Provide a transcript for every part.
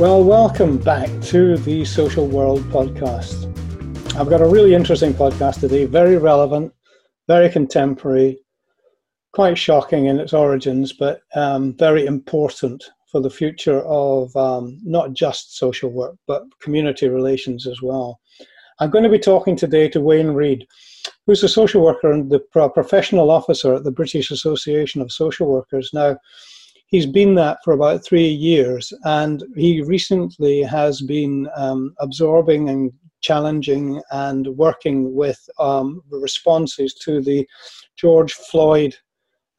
Well, welcome back to the Social World podcast. I've got a really interesting podcast today, very relevant, very contemporary, quite shocking in its origins, but um, very important for the future of um, not just social work, but community relations as well. I'm going to be talking today to Wayne Reid, who's a social worker and the professional officer at the British Association of Social Workers. Now, he's been that for about three years, and he recently has been um, absorbing and challenging and working with um, responses to the George Floyd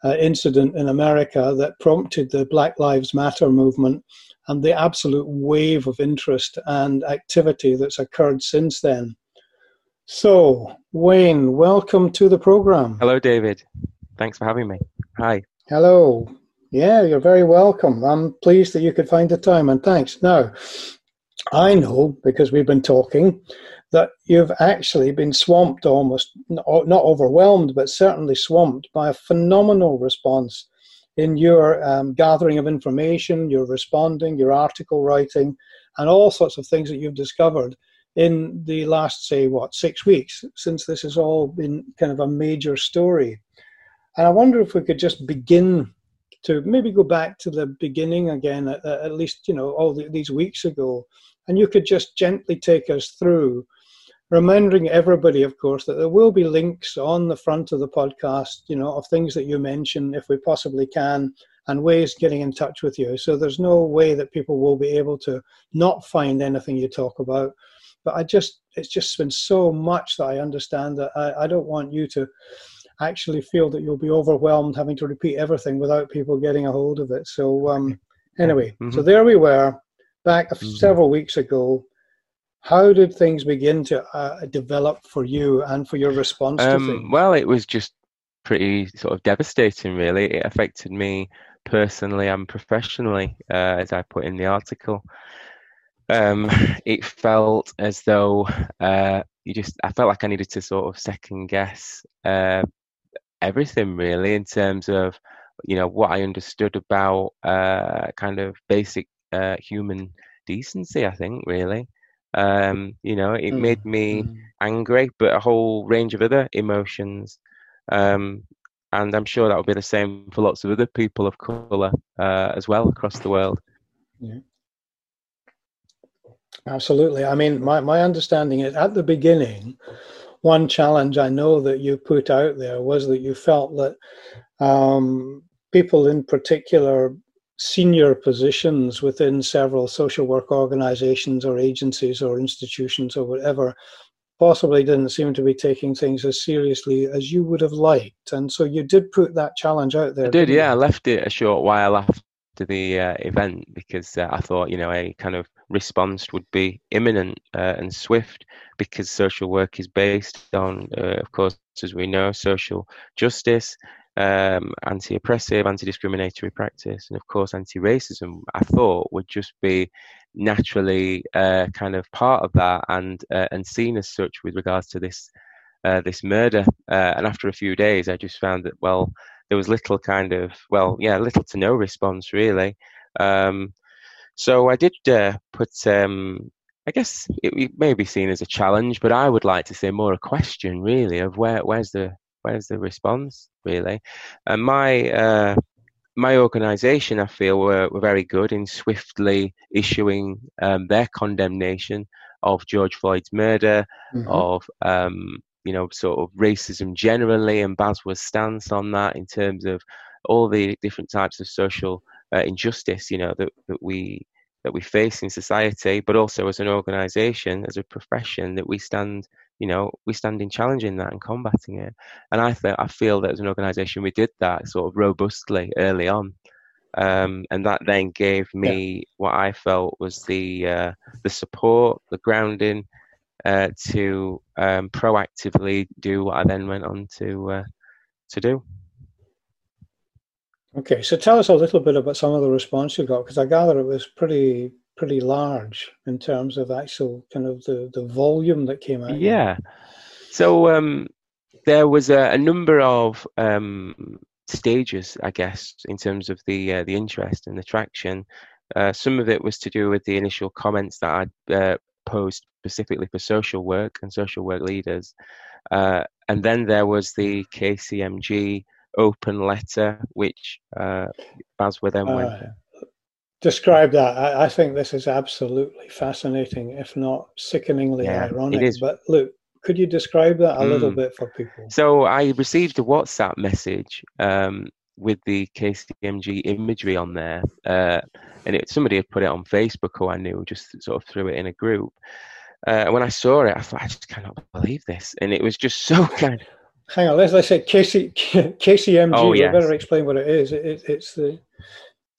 uh, incident in America that prompted the Black Lives Matter movement and the absolute wave of interest and activity that's occurred since then. So, Wayne, welcome to the program. Hello, David. Thanks for having me. Hi. Hello. Yeah, you're very welcome. I'm pleased that you could find the time, and thanks. Now, I know because we've been talking that you've actually been swamped almost, not overwhelmed, but certainly swamped by a phenomenal response in your um, gathering of information, your responding, your article writing, and all sorts of things that you've discovered in the last, say, what, six weeks since this has all been kind of a major story. And I wonder if we could just begin to maybe go back to the beginning again, at, at least, you know, all the, these weeks ago, and you could just gently take us through, reminding everybody, of course, that there will be links on the front of the podcast, you know, of things that you mention if we possibly can, and ways getting in touch with you. So there's no way that people will be able to not find anything you talk about. But I just, it's just been so much that I understand that I, I don't want you to actually feel that you'll be overwhelmed having to repeat everything without people getting a hold of it. So um, anyway, mm-hmm. so there we were back mm-hmm. several weeks ago. How did things begin to uh, develop for you and for your response um, to things? Well, it was just pretty sort of devastating, really. It affected me personally and professionally, uh, as I put in the article. Um, it felt as though uh, you just, I felt like I needed to sort of second guess uh, everything really in terms of you know what I understood about uh, kind of basic uh, human decency. I think really, um, you know, it mm. made me mm. angry, but a whole range of other emotions. Um, and I'm sure that would be the same for lots of other people of colour uh, as well across the world. Yeah. Absolutely. I mean, my, my understanding is at the beginning, one challenge I know that you put out there was that you felt that um, people in particular senior positions within several social work organizations or agencies or institutions or whatever possibly didn't seem to be taking things as seriously as you would have liked. And so you did put that challenge out there. I did, yeah. You? I left it a short while after the uh, event because uh, I thought, you know, a kind of response would be imminent uh, and swift because social work is based on, uh, of course, as we know, social justice, um, anti oppressive, anti discriminatory practice, and of course, anti racism, I thought would just be naturally uh, kind of part of that and, uh, and seen as such with regards to this. Uh, this murder, uh, and after a few days, I just found that well, there was little kind of well, yeah, little to no response really. Um, so I did uh, put, um, I guess it, it, may be seen as a challenge, but I would like to say more a question, really, of where where's the where's the response, really. And my uh, my organisation, I feel, were, were very good in swiftly issuing um, their condemnation of George Floyd's murder, mm-hmm. of um, you know, sort of racism generally, and BASWA's stance on that in terms of all the different types of social uh, injustice, you know, that, that we that we face in society, but also as an organisation, as a profession, that we stand, you know, we stand in challenging that and combating it. And I th- I feel that as an organisation, we did that sort of robustly early on, um, and that then gave me yeah. what I felt was the uh, the support, the grounding uh, to um, proactively do what I then went on to uh, to do. Okay, so tell us a little bit about some of the response you got, because I gather it was pretty pretty large in terms of actual kind of the, the volume that came out. Yeah. So um, there was a, a number of um, stages, I guess, in terms of the uh, the interest and the traction. Uh, some of it was to do with the initial comments that I'd uh, posed specifically for social work and social work leaders. Uh, and then there was the KCMG open letter, which uh, Bas then went. Uh, describe that. I, I, think this is absolutely fascinating, if not sickeningly yeah, ironic. But look, could you describe that a mm. little bit for people? So I received a WhatsApp message um, with the KCMG imagery on there, uh, and it, somebody had put it on Facebook who I knew, just sort of threw it in a group. Uh, when I saw it, I thought, I just cannot believe this, and it was just so kind. Of, Hang on, let's let's say KC, KCMG. Oh, yes. We better explain what it is. It, it, it's the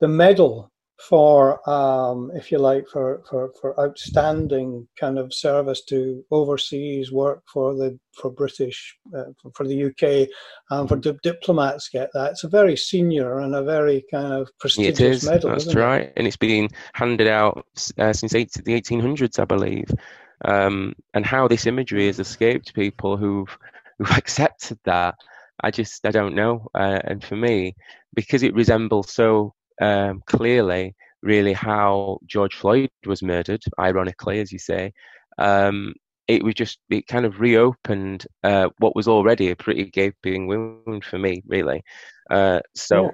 the medal for, um, if you like, for, for, for outstanding kind of service to overseas work for the for British uh, for, for, the UK, and for di- diplomats get that. It's a very senior and a very kind of prestigious medal. it is, medal. That's right, it? and it's been handed out uh, since the 1800s, I believe. Um, and how this imagery has escaped people who've who've accepted that. I just I don't know. Uh, and for me, because it resembles so um, clearly, really, how George Floyd was murdered, ironically, as you say. Um, it was just it kind of reopened uh, what was already a pretty gaping wound for me, really. Uh, so. Yeah.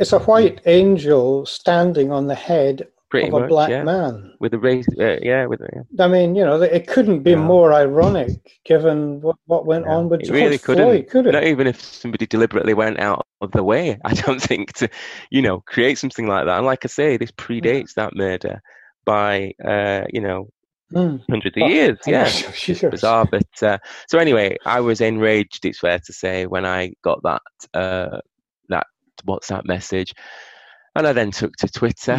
It's a white angel standing on the head Pretty of much, a black yeah. man. With a race, uh, yeah, with. Yeah. I mean, you know, it couldn't be more ironic given what, what went yeah. on with it really couldn't. Floyd, could it? Not even if somebody deliberately went out of the way. I don't think to, you know, create something like that. And like I say, this predates that murder by, uh, you know, Mm. hundreds of oh, years. Yeah, sure. bizarre. But uh, so anyway, I was enraged. It's fair to say when I got that uh, that WhatsApp message, and I then took to Twitter.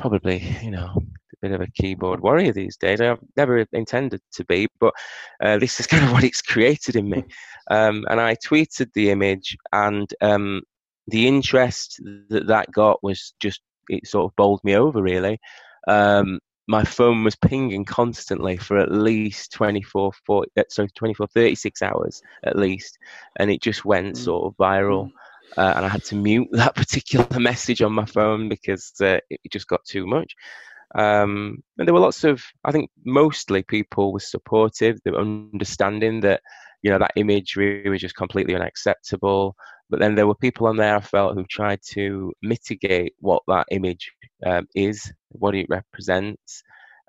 Probably, you know, a bit of a keyboard warrior these days. I've never intended to be, but uh, this is kind of what it's created in me. Um, and I tweeted the image, and um, the interest that that got was just, it sort of bowled me over, really. Um, my phone was pinging constantly for at least 24, 40, uh, sorry, 24, 36 hours at least. And it just went mm. sort of viral. Mm uh, and I had to mute that particular message on my phone because uh, it just got too much. Um, and there were lots of, I think, mostly people were supportive. They were understanding that, you know, that imagery was just completely unacceptable. But then there were people on there I felt who tried to mitigate what that image um, is, what it represents.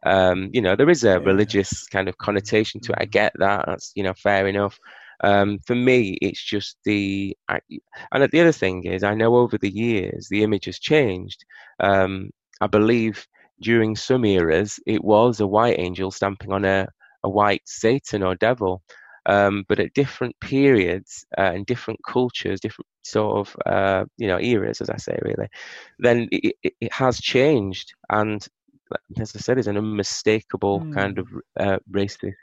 Um, you know, there is a religious kind of connotation to it. I get that. That's you know fair enough. Um, for me, it's just the. And the other thing is, I know over the years the image has changed. Um, I believe during some eras it was a white angel stamping on a, a white Satan or devil. Um, but at different periods uh, and different cultures, different sort of uh, you know eras, as I say, really, then it, it, it, has changed. And as I said, it's an unmistakable mm. kind of uh, racist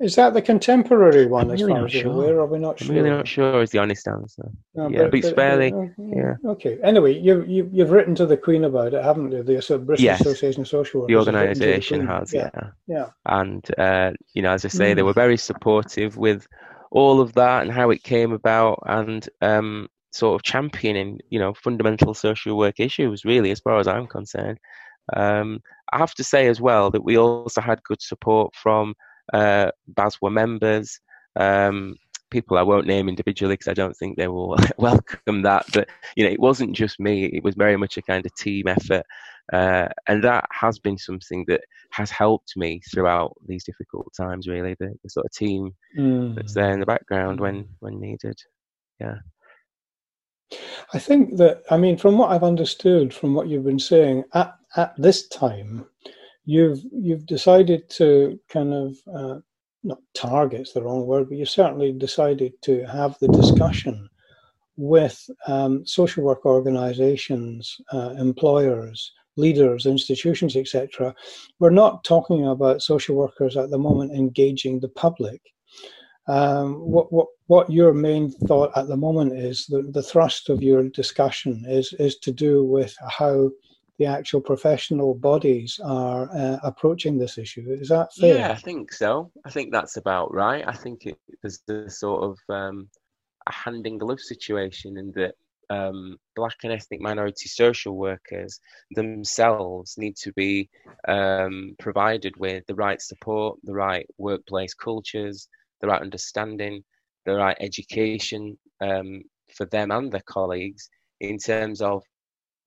is that the contemporary one, I'm as really far as sure. you're aware? Are we not sure? I'm really not sure is the honest answer. No, yeah, but, but it's fairly. Uh, yeah. Okay. Anyway, you, you, you've written to the Queen about it, haven't you? The British yes. Association of Social Workers. The organisation has, yeah. yeah. Yeah. And, uh, you know, as I say, mm. they were very supportive with all of that and how it came about and um, sort of championing, you know, fundamental social work issues, really, as far as I'm concerned. Um, I have to say as well that we also had good support from uh, BASWA members, um, people I won't name individually because I don't think they will welcome that. But you know, it wasn't just me; it was very much a kind of team effort, uh, and that has been something that has helped me throughout these difficult times. Really, the, the sort of team mm. that's there in the background when when needed. Yeah. I think that I mean, from what I've understood, from what you've been saying, at at this time, you've you've decided to kind of uh, not target's the wrong word, but you certainly decided to have the discussion with um, social work organisations, uh, employers, leaders, institutions, etc. We're not talking about social workers at the moment engaging the public. Um, what, what, what your main thought at the moment is, the, the thrust of your discussion is, is to do with how the actual professional bodies are uh, approaching this issue. Is that fair? Yeah, I think so. I think that's about right. I think it, there's the sort of um, a hand in glove situation in that um, black and ethnic minority social workers themselves need to be um, provided with the right support, the right workplace cultures, the right understanding, the right education um, for them and their colleagues in terms of,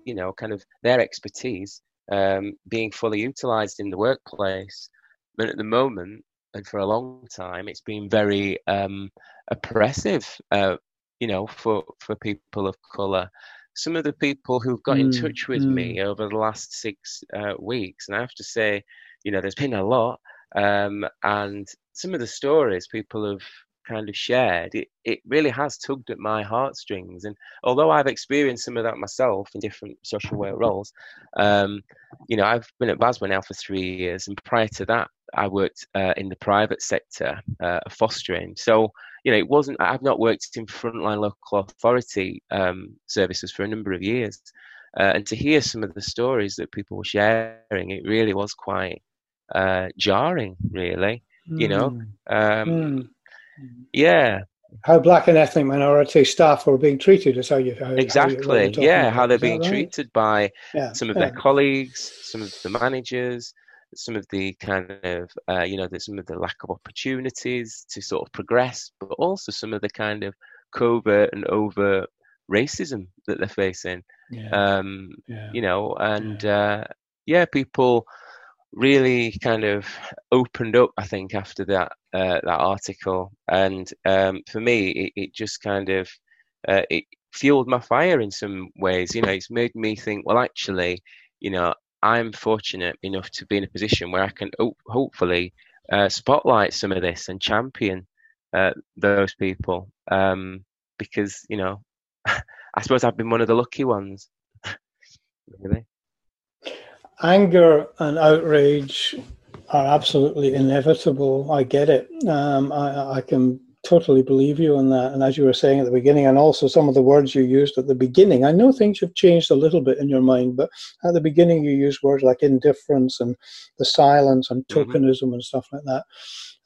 you know, kind of their expertise um, being fully utilized in the workplace. But at the moment, and for a long time, it's been very um, oppressive uh, you know, for, for people of colour. Some of the people who've got mm, in touch with mm. me over the last six uh, weeks, and I have to say, you know, there's been a lot, um, and some of the stories people have kind of shared, it, it really has tugged at my heartstrings. And although I've experienced some of that myself in different social work roles, um, you know, I've been at BASWA now for three years, and prior to that, I worked uh, in the private sector, uh, fostering. So you know, it wasn't. I've not worked in frontline local authority um, services for a number of years, uh, and to hear some of the stories that people were sharing, it really was quite uh, jarring. Really, mm. you know, hmm. um, mm. Yeah. How black and ethnic minority staff were being treated is how you how, exactly, how you, yeah, how they're being right? treated by yeah. some of yeah. their colleagues, some of the managers, some of the kind of uh, you know there's some of the lack of opportunities to sort of progress but also some of the kind of covert and overt racism that they're facing yeah. Um, yeah. you know and yeah. Uh, yeah. people really kind of opened up i think after that uh, that article and um, for me it, it, just kind of uh, it fueled my fire in some ways you know it's made me think well actually you know I'm fortunate enough to be in a position where I can ho- hopefully uh, spotlight some of this and champion uh, those people um, because you know I suppose I've been one of the lucky ones. really. Anger and outrage are absolutely inevitable. I get it. Um, I, I can totally believe you on that. And as you were saying at the beginning, and also some of the words you used at the beginning, I know things have changed a little bit in your mind, but at the beginning you used words like indifference and the silence and mm-hmm. tokenism mm-hmm. and stuff like that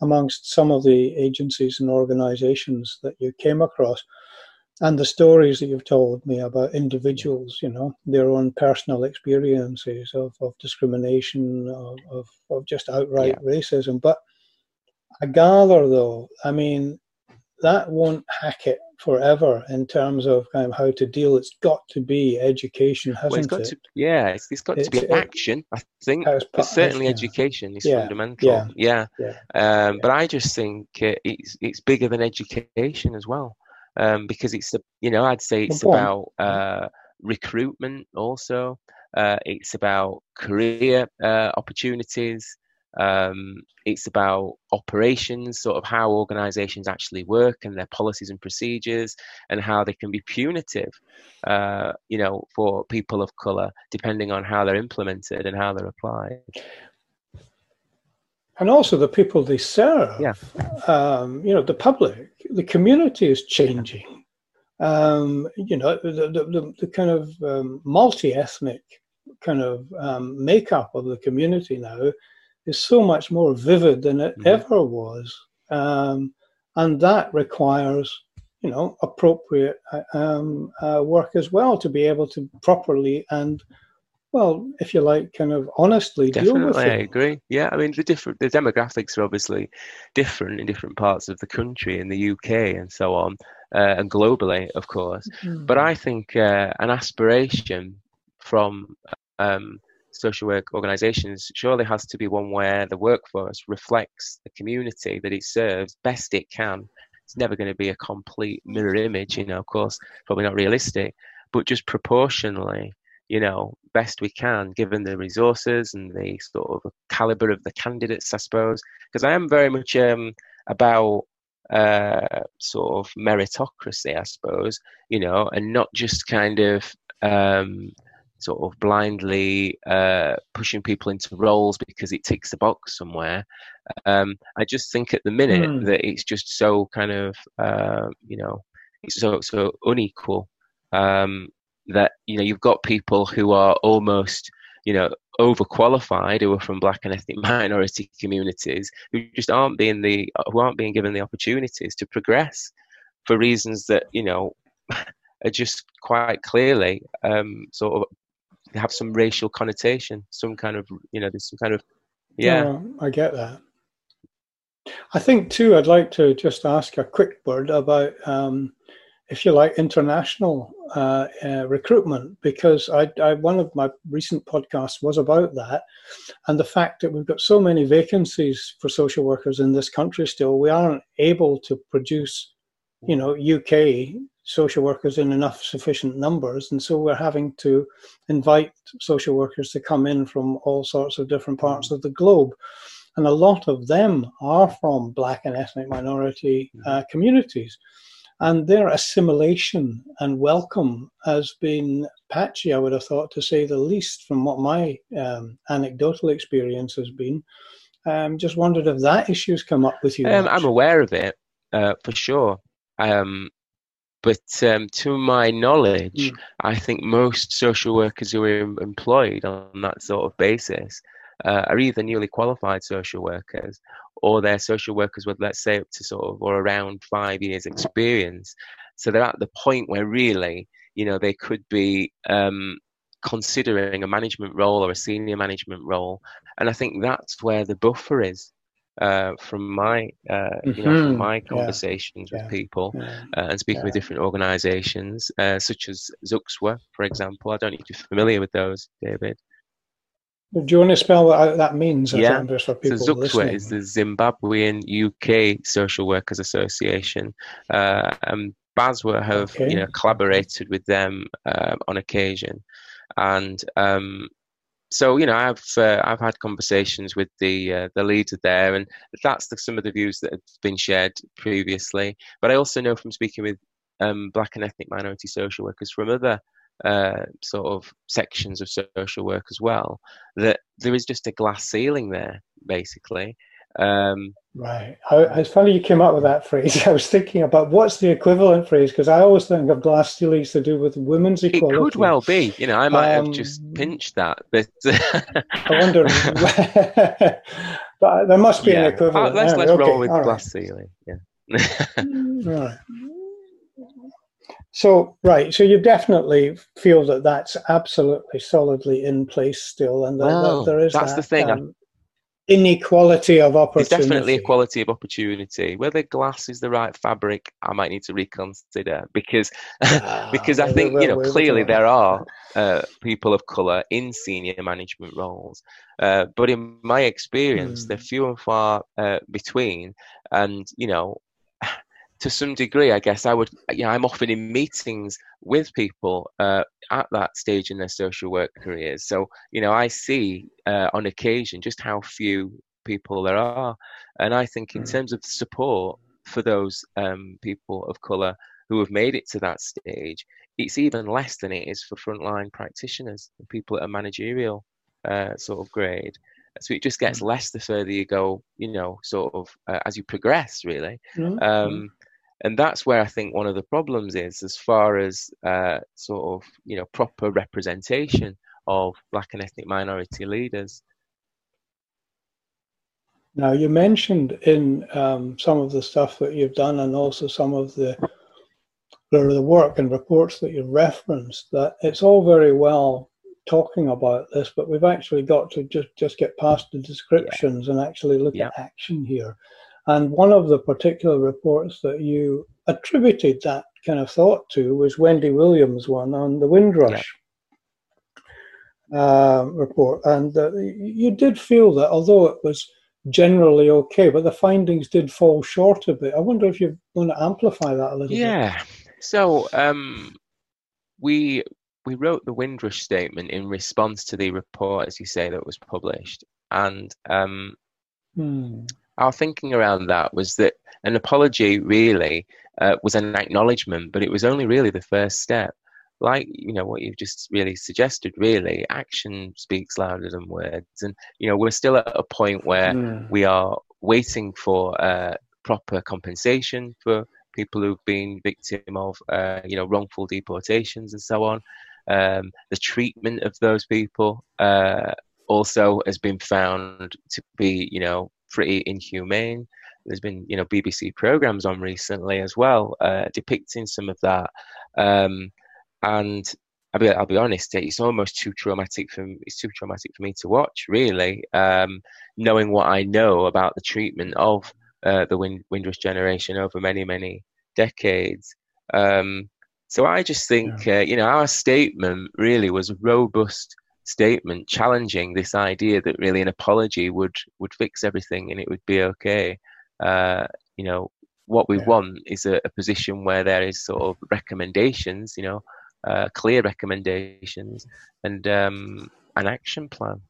amongst some of the agencies and organizations that you came across. And the stories that you've told me about individuals, you know, their own personal experiences of, of discrimination, of, of, of just outright yeah. racism. But I gather, though, I mean, that won't hack it forever in terms of kind of how to deal. It's got to be education, hasn't well, it? To, yeah, it's, it's got it's, to be it, action. I think, but certainly yeah. education is yeah. fundamental. Yeah, yeah. yeah. Um, but I just think uh, it's it's bigger than education as well, um, because it's a, you know I'd say it's about uh, recruitment also. Uh, it's about career uh, opportunities. Um, it's about operations, sort of how organizations actually work and their policies and procedures, and how they can be punitive, uh, you know, for people of color, depending on how they're implemented and how they're applied. And also the people they serve. Yeah. Um, you know, the public, the community is changing. Um, you know, the, the, the, kind of um, multi ethnic kind of um, makeup of the community now is so much more vivid than it mm-hmm. ever was. Um, and that requires, you know, appropriate uh, um, uh, work as well to be able to properly and, well, if you like, kind of honestly Definitely, deal with it. I agree. Yeah, I mean, the different the demographics are obviously different in different parts of the country, in the UK and so on, uh, and globally, of course. Mm-hmm. But I think uh, an aspiration from um, social work organisations surely has to be one where the workforce reflects the community that it serves best it can. It's never going to be a complete mirror image, you know, of course, probably not realistic, but just proportionally, you know, best we can given the resources and the sort of caliber of the candidates, I suppose. Because I am very much um, about uh, sort of meritocracy, I suppose, you know, and not just kind of um, sort of blindly uh, pushing people into roles because it ticks the box somewhere. Um, I just think at the minute mm. that it's just so kind of uh, you know it's so so unequal um, that you know you've got people who are almost you know overqualified who are from black and ethnic minority communities who just aren't being the who aren't being given the opportunities to progress for reasons that you know are just quite clearly um, sort of have some racial connotation, some kind of you know, there's some kind of yeah. No, I get that. I think too. I'd like to just ask a quick word about, um, if you like, international uh, uh, recruitment, because I, I, one of my recent podcasts was about that, and the fact that we've got so many vacancies for social workers in this country still, we aren't able to produce, you know, UK social workers in enough sufficient numbers, and so we're having to invite social workers to come in from all sorts of different parts of the globe and a lot of them are from black and ethnic minority uh, mm-hmm. communities. And their assimilation and welcome has been patchy, I would have thought, to say the least, from what my um, anecdotal experience has been. Um, just wondered if that issue's come up with you. Um, I'm aware of it, uh, for sure. Um, but um, to my knowledge, mm. I think most social workers who are employed on that sort of basis uh, are either newly qualified social workers or they're social workers with, let's say, up to sort of or around five years experience. So they're at the point where really, you know, they could be um, considering a management role or a senior management role. And I think that's where the buffer is. Uh, from my, uh, mm-hmm. you know, from mm-hmm. my conversations yeah. with people yeah. uh, and speaking yeah. with different organisations, uh, such as ZUCSWA, for example. I don't know if you're familiar with those, David. Do you want to spell what that means? Yeah. For people so ZUCSWA is the Zimbabwean UK Social Workers Association. Uh, and BASWA have okay. you know collaborated with them uh, on occasion, and um, so you know I've uh, I've had conversations with the uh, the leader there, and that's the, some of the views that have been shared previously. But I also know from speaking with um, black and ethnic minority social workers from other uh, sort of sections of social work as well, that there is just a glass ceiling there, basically. Um, right. it's funny you came up with that phrase. I was thinking about what's the equivalent phrase because I always think of glass ceilings to do with women's equality. It could well be. You know, I might um, have just pinched that, but I wonder. but there must be yeah. an equivalent. let's let's okay. roll with All glass right. ceiling. Yeah. right. So right, so you definitely feel that that's absolutely solidly in place still, and that, that there is that's that, the thing. Um, inequality of opportunity. There's definitely equality of opportunity. Whether glass is the right fabric, I might need to reconsider because ah, because I think you know clearly there are uh, people of color in senior management roles, uh, but in my experience, mm. they're few and far uh, between, and you know to some degree, I guess I would, you know, I'm often in meetings with people uh, at that stage in their social work careers. So, you know, I see uh, on occasion just how few people there are. And I think, in mm. terms of support for those um, people of colour who have made it to that stage, it's even less than it is for frontline practitioners, people at a managerial uh, sort of grade. So it just gets mm. less the further you go, you know, sort of uh, as you progress, really. Mm-hmm. Um, and that's where I think one of the problems is, as far as uh, sort of you know proper representation of black and ethnic minority leaders. Now you mentioned in um, some of the stuff that you've done, and also some of the the work and reports that you've referenced, that it's all very well talking about this, but we've actually got to just just get past the descriptions yeah. and actually look yeah. at action here. And one of the particular reports that you attributed that kind of thought to was Wendy Williams' one on the Windrush yeah. uh, report. And uh, you did feel that, although it was generally okay, but the findings did fall short a bit. I wonder if you want to amplify that a little yeah. bit. Yeah. So um, we we wrote the Windrush statement in response to the report, as you say, that was published, and um, hmm our thinking around that was that an apology really uh, was an acknowledgement, but it was only really the first step. Like you know what you've just really suggested. Really, action speaks louder than words, and you know we're still at a point where mm. we are waiting for uh, proper compensation for people who've been victim of uh, you know wrongful deportations and so on. Um, the treatment of those people uh, also has been found to be you know pretty inhumane. there's been you know BBC programs on recently as well, uh, depicting some of that. Um, and I'll be, I'll be honest, it's almost too traumatic for it's too traumatic for me to watch. Really, um, knowing what I know about the treatment of uh, the Wind, Windrush generation over many many decades. Um, so I just think yeah. uh, you know our statement really was robust statement challenging this idea that really an apology would would fix everything and it would be okay. Uh, you know what we yeah. want is a, a, position where there is sort of recommendations. You know uh, clear recommendations and um, an action plan.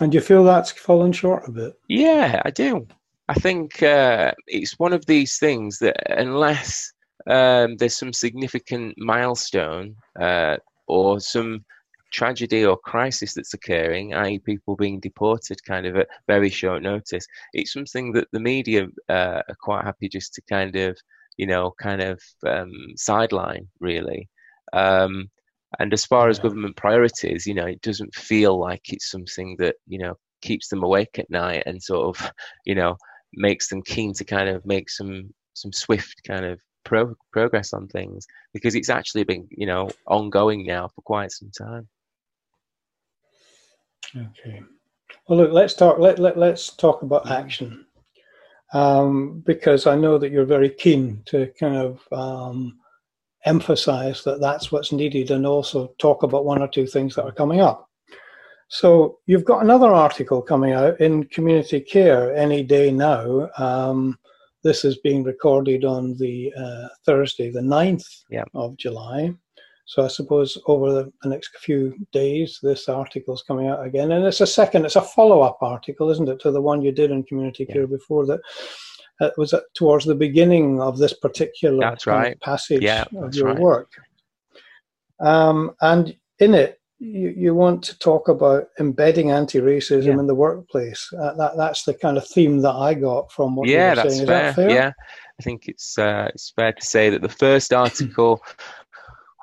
And you feel that's fallen short a bit? Yeah, I do. I think uh, it's one of these things that unless um, there's some significant milestone uh, or some tragedy or crisis that's occurring, i.e., people being deported kind of at very short notice, it's something that the media uh, are quite happy just to kind of you know, kind of um, sideline really. Um, and as far as government priorities, you know, it doesn't feel like it's something that you know keeps them awake at night and sort of, you know, makes them keen to kind of make some some swift kind of pro- progress on things because it's actually been you know ongoing now for quite some time. Okay. Well, look, let's talk. Let, let let's talk about action um, because I know that you're very keen to kind of um, emphasize that that's what's needed and also talk about one or two things that are coming up. So you've got another article coming out in Community Care any day now. Um, this is being recorded on the uh, Thursday, the 9th yeah. of July. So I suppose over the, the next few days, this article is coming out again, and it's a second, it's a follow-up article, isn't it, to the one you did in Community Care before that. Uh, was towards the beginning of this particular that's right. passage yeah, of your right. work. Um, and in it, you, you want to talk about embedding anti-racism yeah. in the workplace. Uh, that that's the kind of theme that I got from what yeah, you were that's saying. Fair. That fair? Yeah, I think it's uh, it's fair to say that the first article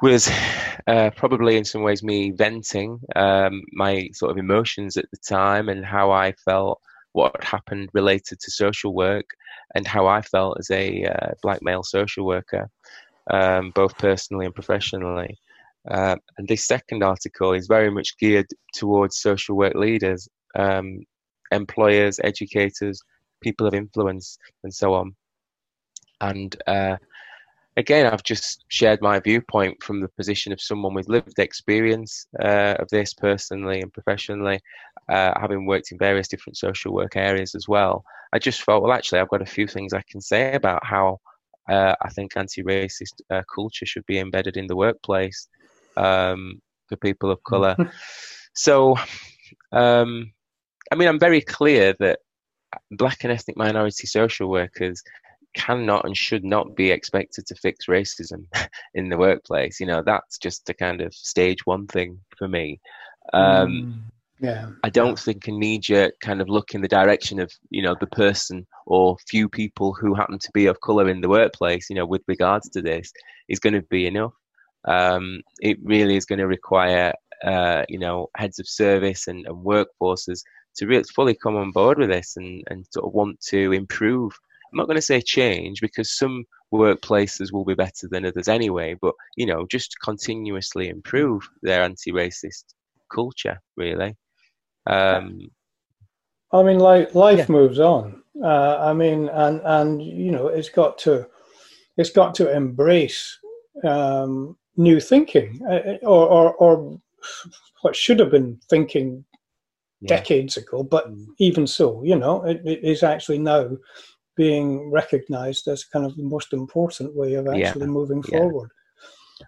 was uh, probably in some ways me venting um, my sort of emotions at the time and how I felt what happened related to social work and how I felt as a uh, black male social worker, um, both personally and professionally. Uh, and this second article is very much geared towards social work leaders, um, employers, educators, people of influence, and so on. And uh, again, I've just shared my viewpoint from the position of someone with lived experience uh, of this personally and professionally, uh, having worked in various different social work areas as well. I just felt, well, actually, I've got a few things I can say about how uh, I think anti-racist uh, culture should be embedded in the workplace um, for people of color. so, um, I mean, I'm very clear that black and ethnic minority social workers cannot and should not be expected to fix racism in the workplace. You know, that's just a kind of stage one thing for me. Um, mm, yeah. I don't think a knee jerk kind of look in the direction of, you know, the person or few people who happen to be of colour in the workplace, you know, with regards to this is going to be enough. Um, it really is going to require, uh, you know, heads of service and, and workforces to really fully come on board with this and, and sort of want to improve I'm not going to say change because some workplaces will be better than others anyway, but you know, just continuously improve their anti-racist culture, really. Um, I mean, like life yeah. moves on. Uh, I mean, and and you know, it's got to it's got to embrace um, new thinking, uh, or, or or what should have been thinking yeah. decades ago. But mm. even so, you know, it, it is actually now being recognized as kind of the most important way of actually yeah. moving yeah. forward.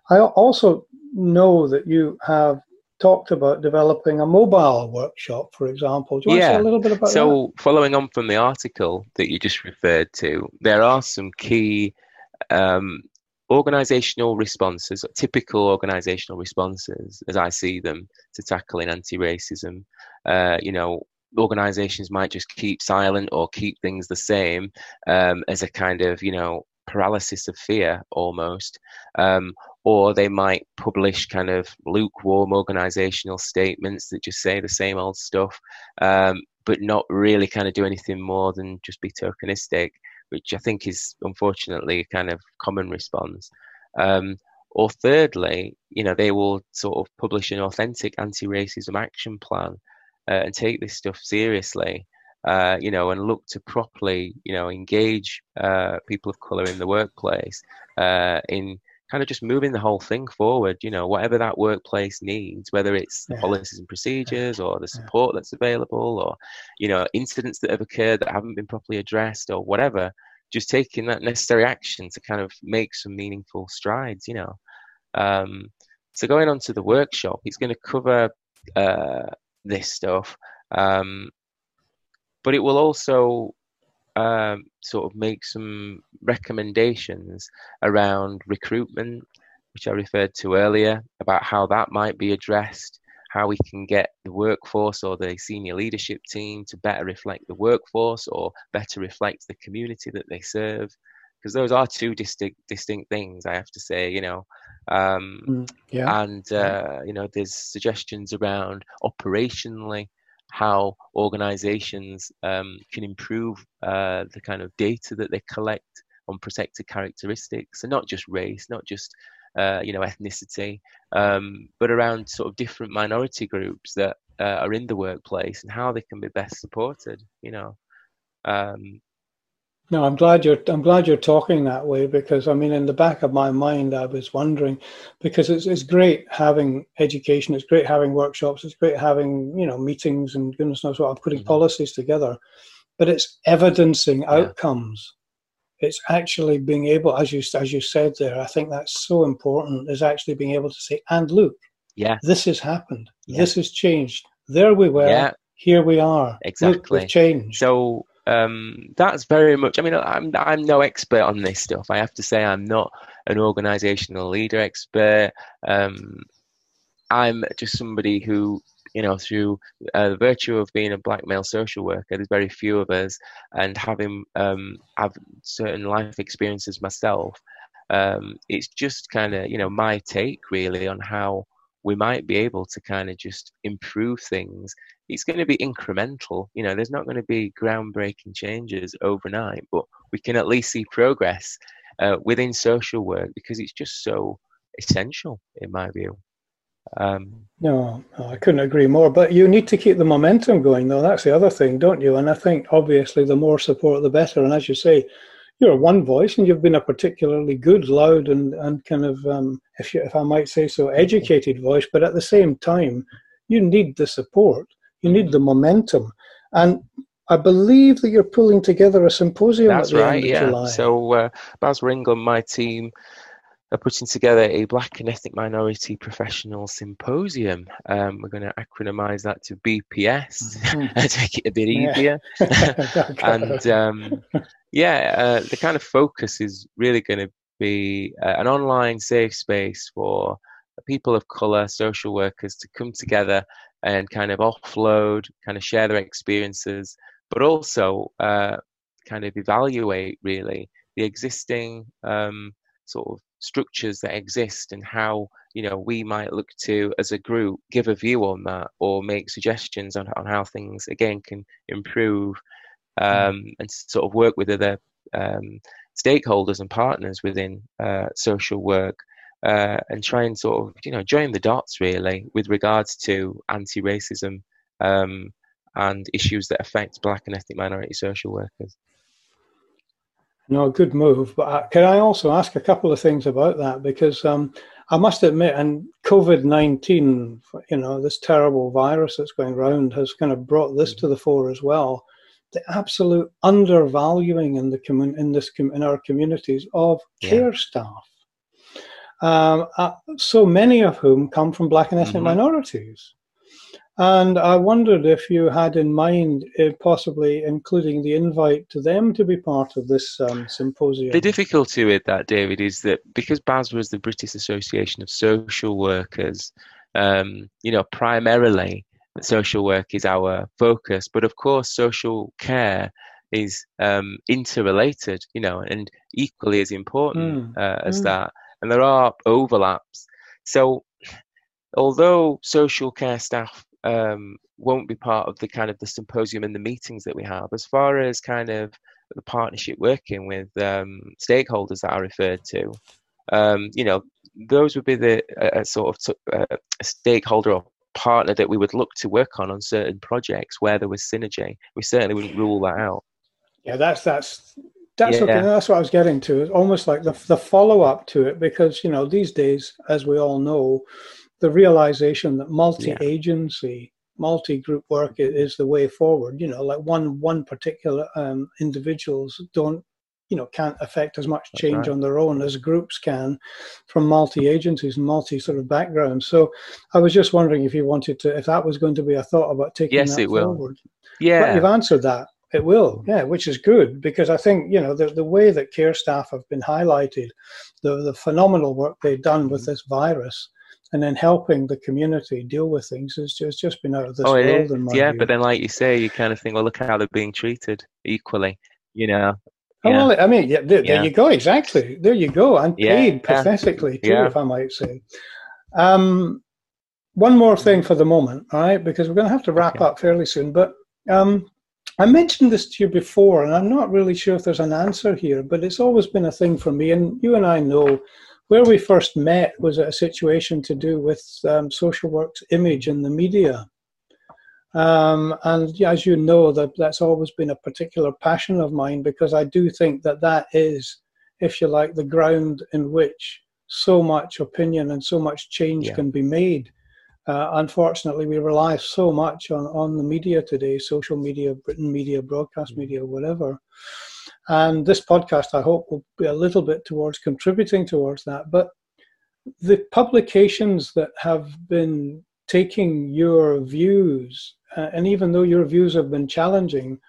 I also know that you have talked about developing a mobile workshop, for example. Do you yeah. want to say a little bit about so, that? So, following on from the article that you just referred to, there are some key um, organizational responses, typical organizational responses, as I see them, to tackling anti racism. Uh, you know, organizations might just keep silent or keep things the same um, as a kind of you know paralysis of fear almost um, or they might publish kind of lukewarm organizational statements that just say the same old stuff um, but not really kind of do anything more than just be tokenistic, which I think is unfortunately a kind of common response. Um, or thirdly, you know, they will sort of publish an authentic anti-racism action plan uh, and take this stuff seriously. Uh, you know, and look to properly, you know, engage uh, people of color in the workplace uh, in kind of just moving the whole thing forward. You know, whatever that workplace needs, whether it's yeah. policies and procedures or the support yeah. that's available, or you know, incidents that have occurred that haven't been properly addressed, or whatever. Just taking that necessary action to kind of make some meaningful strides. You know, um, so going on to the workshop, it's going to cover uh, this stuff, um, but it will also um, sort of make some recommendations around recruitment, which I referred to earlier, about how that might be addressed, how we can get the workforce or the senior leadership team to better reflect the workforce or better reflect the community that they serve. Because those are two distinct distinct things, I have to say. You know, um, mm, yeah. and uh, you know, there's suggestions around operationally how organizations um, can improve uh, the kind of data that they collect on protected characteristics, and not just race, not just uh, you know ethnicity, um, but around sort of different minority groups that uh, are in the workplace and how they can be best supported. You know, um, no, I'm glad you're. I'm glad you're talking that way because I mean, in the back of my mind, I was wondering because it's it's great having education. It's great having workshops. It's great having you know meetings and goodness knows what. I'm putting mm-hmm. policies together, but it's evidencing yeah. outcomes. It's actually being able, as you as you said there. I think that's so important. Is actually being able to say, and look, yeah, this has happened. Yeah. This has changed. There we were. Yeah. Here we are. Exactly. Look, changed. So um, that's very much. I mean, I'm I'm no expert on this stuff. I have to say, I'm not an organizational leader expert. Um, I'm just somebody who, you know, through uh, the virtue of being a black male social worker, there's very few of us, and having um, have certain life experiences myself. Um, it's just kind of you know my take really on how we might be able to kind of just improve things it's going to be incremental. You know, there's not going to be groundbreaking changes overnight, but we can at least see progress uh, within social work because it's just so essential, in my view. Um, no, no, I couldn't agree more. But you need to keep the momentum going, though. That's the other thing, don't you? And I think obviously the more support, the better. And as you say, you're one voice, and you've been a particularly good, loud, and and kind of, um, if you, if I might say so, educated voice. But at the same time, you need the support you need the momentum. And I believe that you're pulling together a symposium That's at the right, end of yeah. July. So uh, BASW England and my team are putting together a Black and Ethnic Minority Professional Symposium. Um, we're going to acronymize that to BPS mm-hmm. to make it a bit easier. and um, yeah, uh, the kind of focus is really going to be uh, an online safe space for people of color, social workers to come together and kind of offload, kind of share their experiences, but also uh, kind of evaluate really the existing um, sort of structures that exist and how you know we might look to as a group give a view on that or make suggestions on, on how things again can improve hmm. um, and sort of work with other um, stakeholders and partners within uh, social work uh, and try and sort of you know join the dots really with regards to anti-racism um, and issues that affect black and ethnic minority social workers. No, good move. But uh, can I also ask a couple of things about that? Because um, I must admit, and COVID 19, you know, this terrible virus that's going around has kind of brought this to the fore as well. The absolute undervaluing in the commun- in this com- in our communities of yeah. care staff um, uh, so many of whom come from black and ethnic mm-hmm. minorities. And I wondered if you had in mind uh, possibly including the invite to them to be part of this um, symposium. The difficulty with that, David, is that because BASWA is the British Association of Social Workers, um, you know, primarily social work is our focus, but of course, social care is um, interrelated, you know, and equally as important mm. uh, as mm. that and there are overlaps. So, although social care staff um, won't be part of the kind of the symposium and the meetings that we have. As far as kind of the partnership working with um, stakeholders that I referred to, um, you know, those would be the uh, sort of uh, stakeholder or partner that we would look to work on on certain projects where there was synergy. We certainly wouldn't rule that out. Yeah, that's that's that's yeah. That's what I was getting to. It's almost like the the follow up to it because you know these days, as we all know, the realization that multi agency, yeah. multi group work is the way forward. You know, like one one particular um, individuals don't you know can't affect as much change right. on their own as groups can from multi agencies and multi sort of backgrounds so i was just wondering if you wanted to if that was going to be a thought about taking yes, that it forward will. yeah but you've answered that it will, yeah, which is good because I think you know the the way that care staff have been highlighted, the the phenomenal work they've done with mm-hmm. this virus, and then helping the community deal with things has just just been out of this oh, world. yeah, view. but then like you say, you kind of think, well, look how they're being treated equally, you know. Oh, well, I mean, yeah, there, yeah. there, you go, exactly. There you go, and paid pathetically too, if I might say. Um, one more thing for the moment, all right, because we're going to have to wrap okay. up fairly soon. But um, I mentioned this to you before, and I'm not really sure if there's an answer here, but it's always been a thing for me. And you and I know where we first met was a situation to do with um, social work's image in the media. Um, and as you know, that that's always been a particular passion of mine because I do think that that is, if you like, the ground in which so much opinion and so much change yeah. can be made. Uh, unfortunately, we rely so much on, on the media today social media, Britain media, broadcast mm-hmm. media, whatever. And this podcast, I hope, will be a little bit towards contributing towards that. But the publications that have been taking your views, uh, and even though your views have been challenging,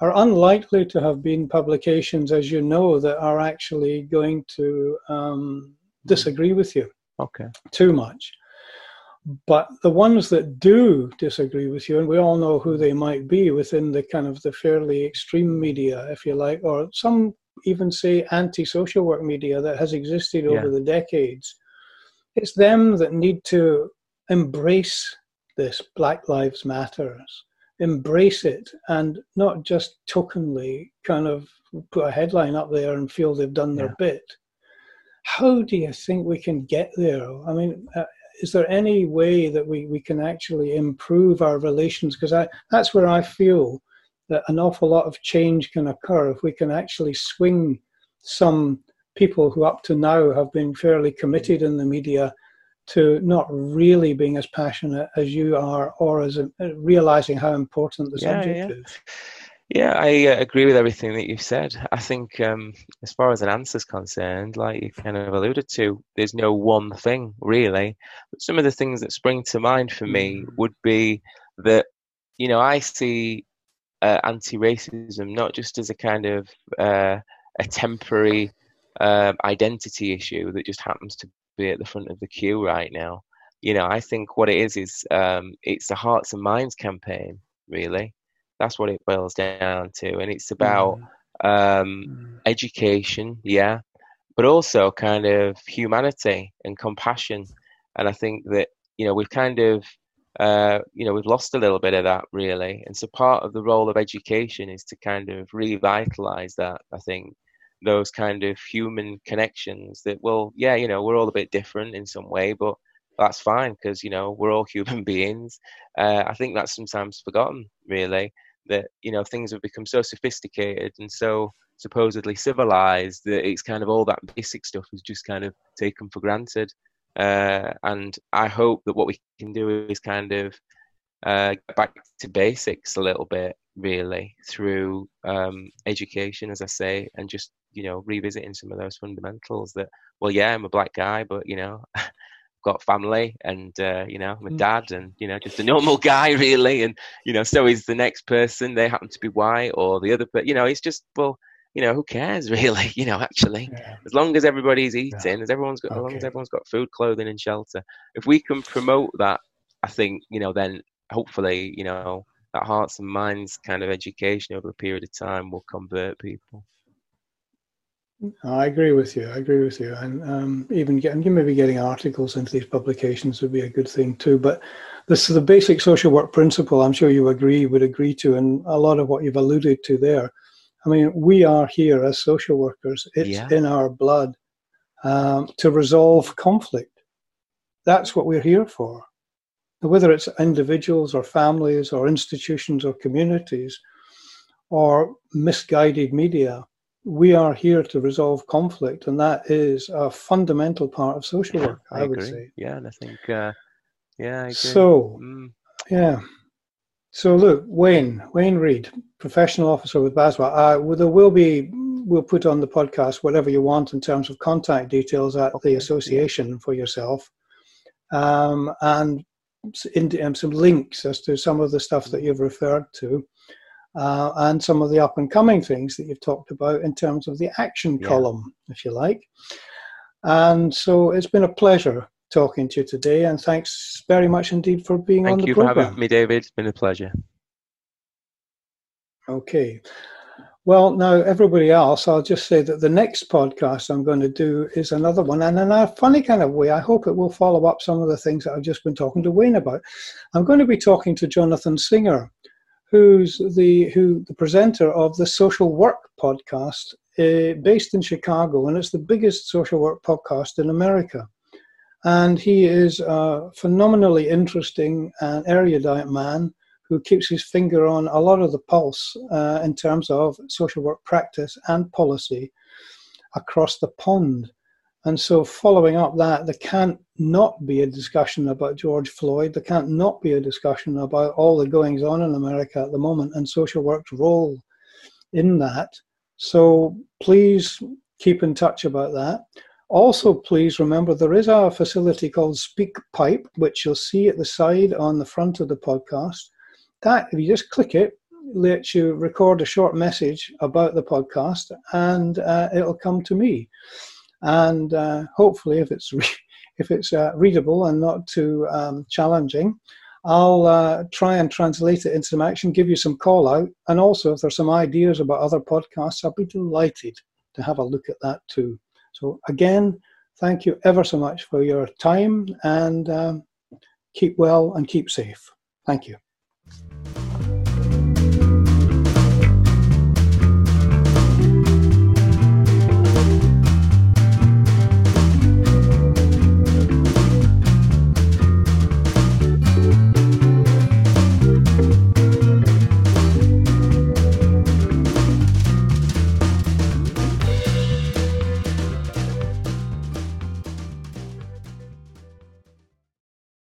are unlikely to have been publications, as you know, that are actually going to um, disagree with you. Okay. Too much. But the ones that do disagree with you, and we all know who they might be within the kind of the fairly extreme media, if you like, or some even say anti-social work media that has existed over yeah. the decades, it's them that need to embrace this Black Lives Matters, embrace it, and not just tokenly kind of put a headline up there and feel they've done yeah. their bit. How do you think we can get there? I mean, uh, is there any way that we, we can actually improve our relations? Because that's where I feel that an awful lot of change can occur if we can actually swing some people who up to now have been fairly committed in the media to not really being as passionate as you are or as uh, realizing how important the yeah, subject yeah. is. Yeah, I uh, agree with everything that you've said. I think, um, as far as an answer is concerned, like you kind of alluded to, there's no one thing really. But some of the things that spring to mind for me would be that, you know, I see uh, anti-racism not just as a kind of uh, a temporary uh, identity issue that just happens to be at the front of the queue right now. You know, I think what it is is um, it's a hearts and minds campaign, really that's what it boils down to, and it's about mm. um, mm. education, yeah, but also kind of humanity and compassion. And I think that you know we've kind of uh, you know we've lost a little bit of that really, and so part of the role of education is to kind of revitalize that. I think those kind of human connections that well yeah you know we're all a bit different in some way but that's fine because you know we're all human beings uh, i think that's sometimes forgotten really that you know things have become so sophisticated and so supposedly civilized that it's kind of all that basic stuff is just kind of taken for granted. Uh, and I hope that what we can do is kind of uh, back to basics a little bit, really, through um, education, as I say, and just you know revisiting some of those fundamentals. That well, yeah, I'm a black guy, but you know, got family and uh, you know my mm. dad and you know just a normal guy really and you know so is the next person they happen to be white or the other but you know it's just well you know who cares really you know actually yeah. as long as everybody's eating yeah. as everyone's got okay. as long as everyone's got food clothing and shelter if we can promote that i think you know then hopefully you know that hearts and minds kind of education over a period of time will convert people I agree with you. I agree with you. And um, even getting maybe getting articles into these publications would be a good thing too. But this is the basic social work principle. I'm sure you agree would agree to, and a lot of what you've alluded to there. I mean, we are here as social workers. It's yeah. in our blood um, to resolve conflict. That's what we're here for. Whether it's individuals or families or institutions or communities or misguided media, we are here to resolve conflict, and that is a fundamental part of social work. I, I would say. Yeah, and I think, uh, yeah, I So, mm. yeah. So look, Wayne, Wayne Reid, professional officer with BASW. Uh, there will be, we'll put on the podcast whatever you want in terms of contact details at okay. the association yeah. for yourself, um, and in, um, some links as to some of the stuff that you've referred to uh, and some of the up and coming things that you've talked about in terms of the action yeah. column, if you like. And so it's been a pleasure talking to you today, and thanks very much indeed for being Thank on the program. Thank you for having me, David. It's been a pleasure. Okay. Well, now, everybody else, I'll just say that the next podcast I'm going to do is another one. And in a funny kind of way, I hope it will follow up some of the things that I've just been talking to Wayne about. I'm going to be talking to Jonathan Singer, who's the who the presenter of the Social Work podcast, uh, based in Chicago, and it's the biggest social work podcast in America. And he is a phenomenally interesting and erudite man who keeps his finger on a lot of the pulse uh, in terms of social work practice and policy across the pond. And so, following up that, there can't not be a discussion about George Floyd. There can't not be a discussion about all the goings on in America at the moment and social work's role in that. So, please keep in touch about that. Also, please remember there is a facility called Speak Pipe, which you'll see at the side on the front of the podcast. That, if you just click it, lets you record a short message about the podcast and uh, it'll come to me and uh, hopefully, if it's re- if it's uh, readable and not too um, challenging, I'll uh, try and translate it into some action, give you some call out, and also if there's some ideas about other podcasts, I'll be delighted to have a look at that too. So again, thank you ever so much for your time, and um, keep well and keep safe. Thank you.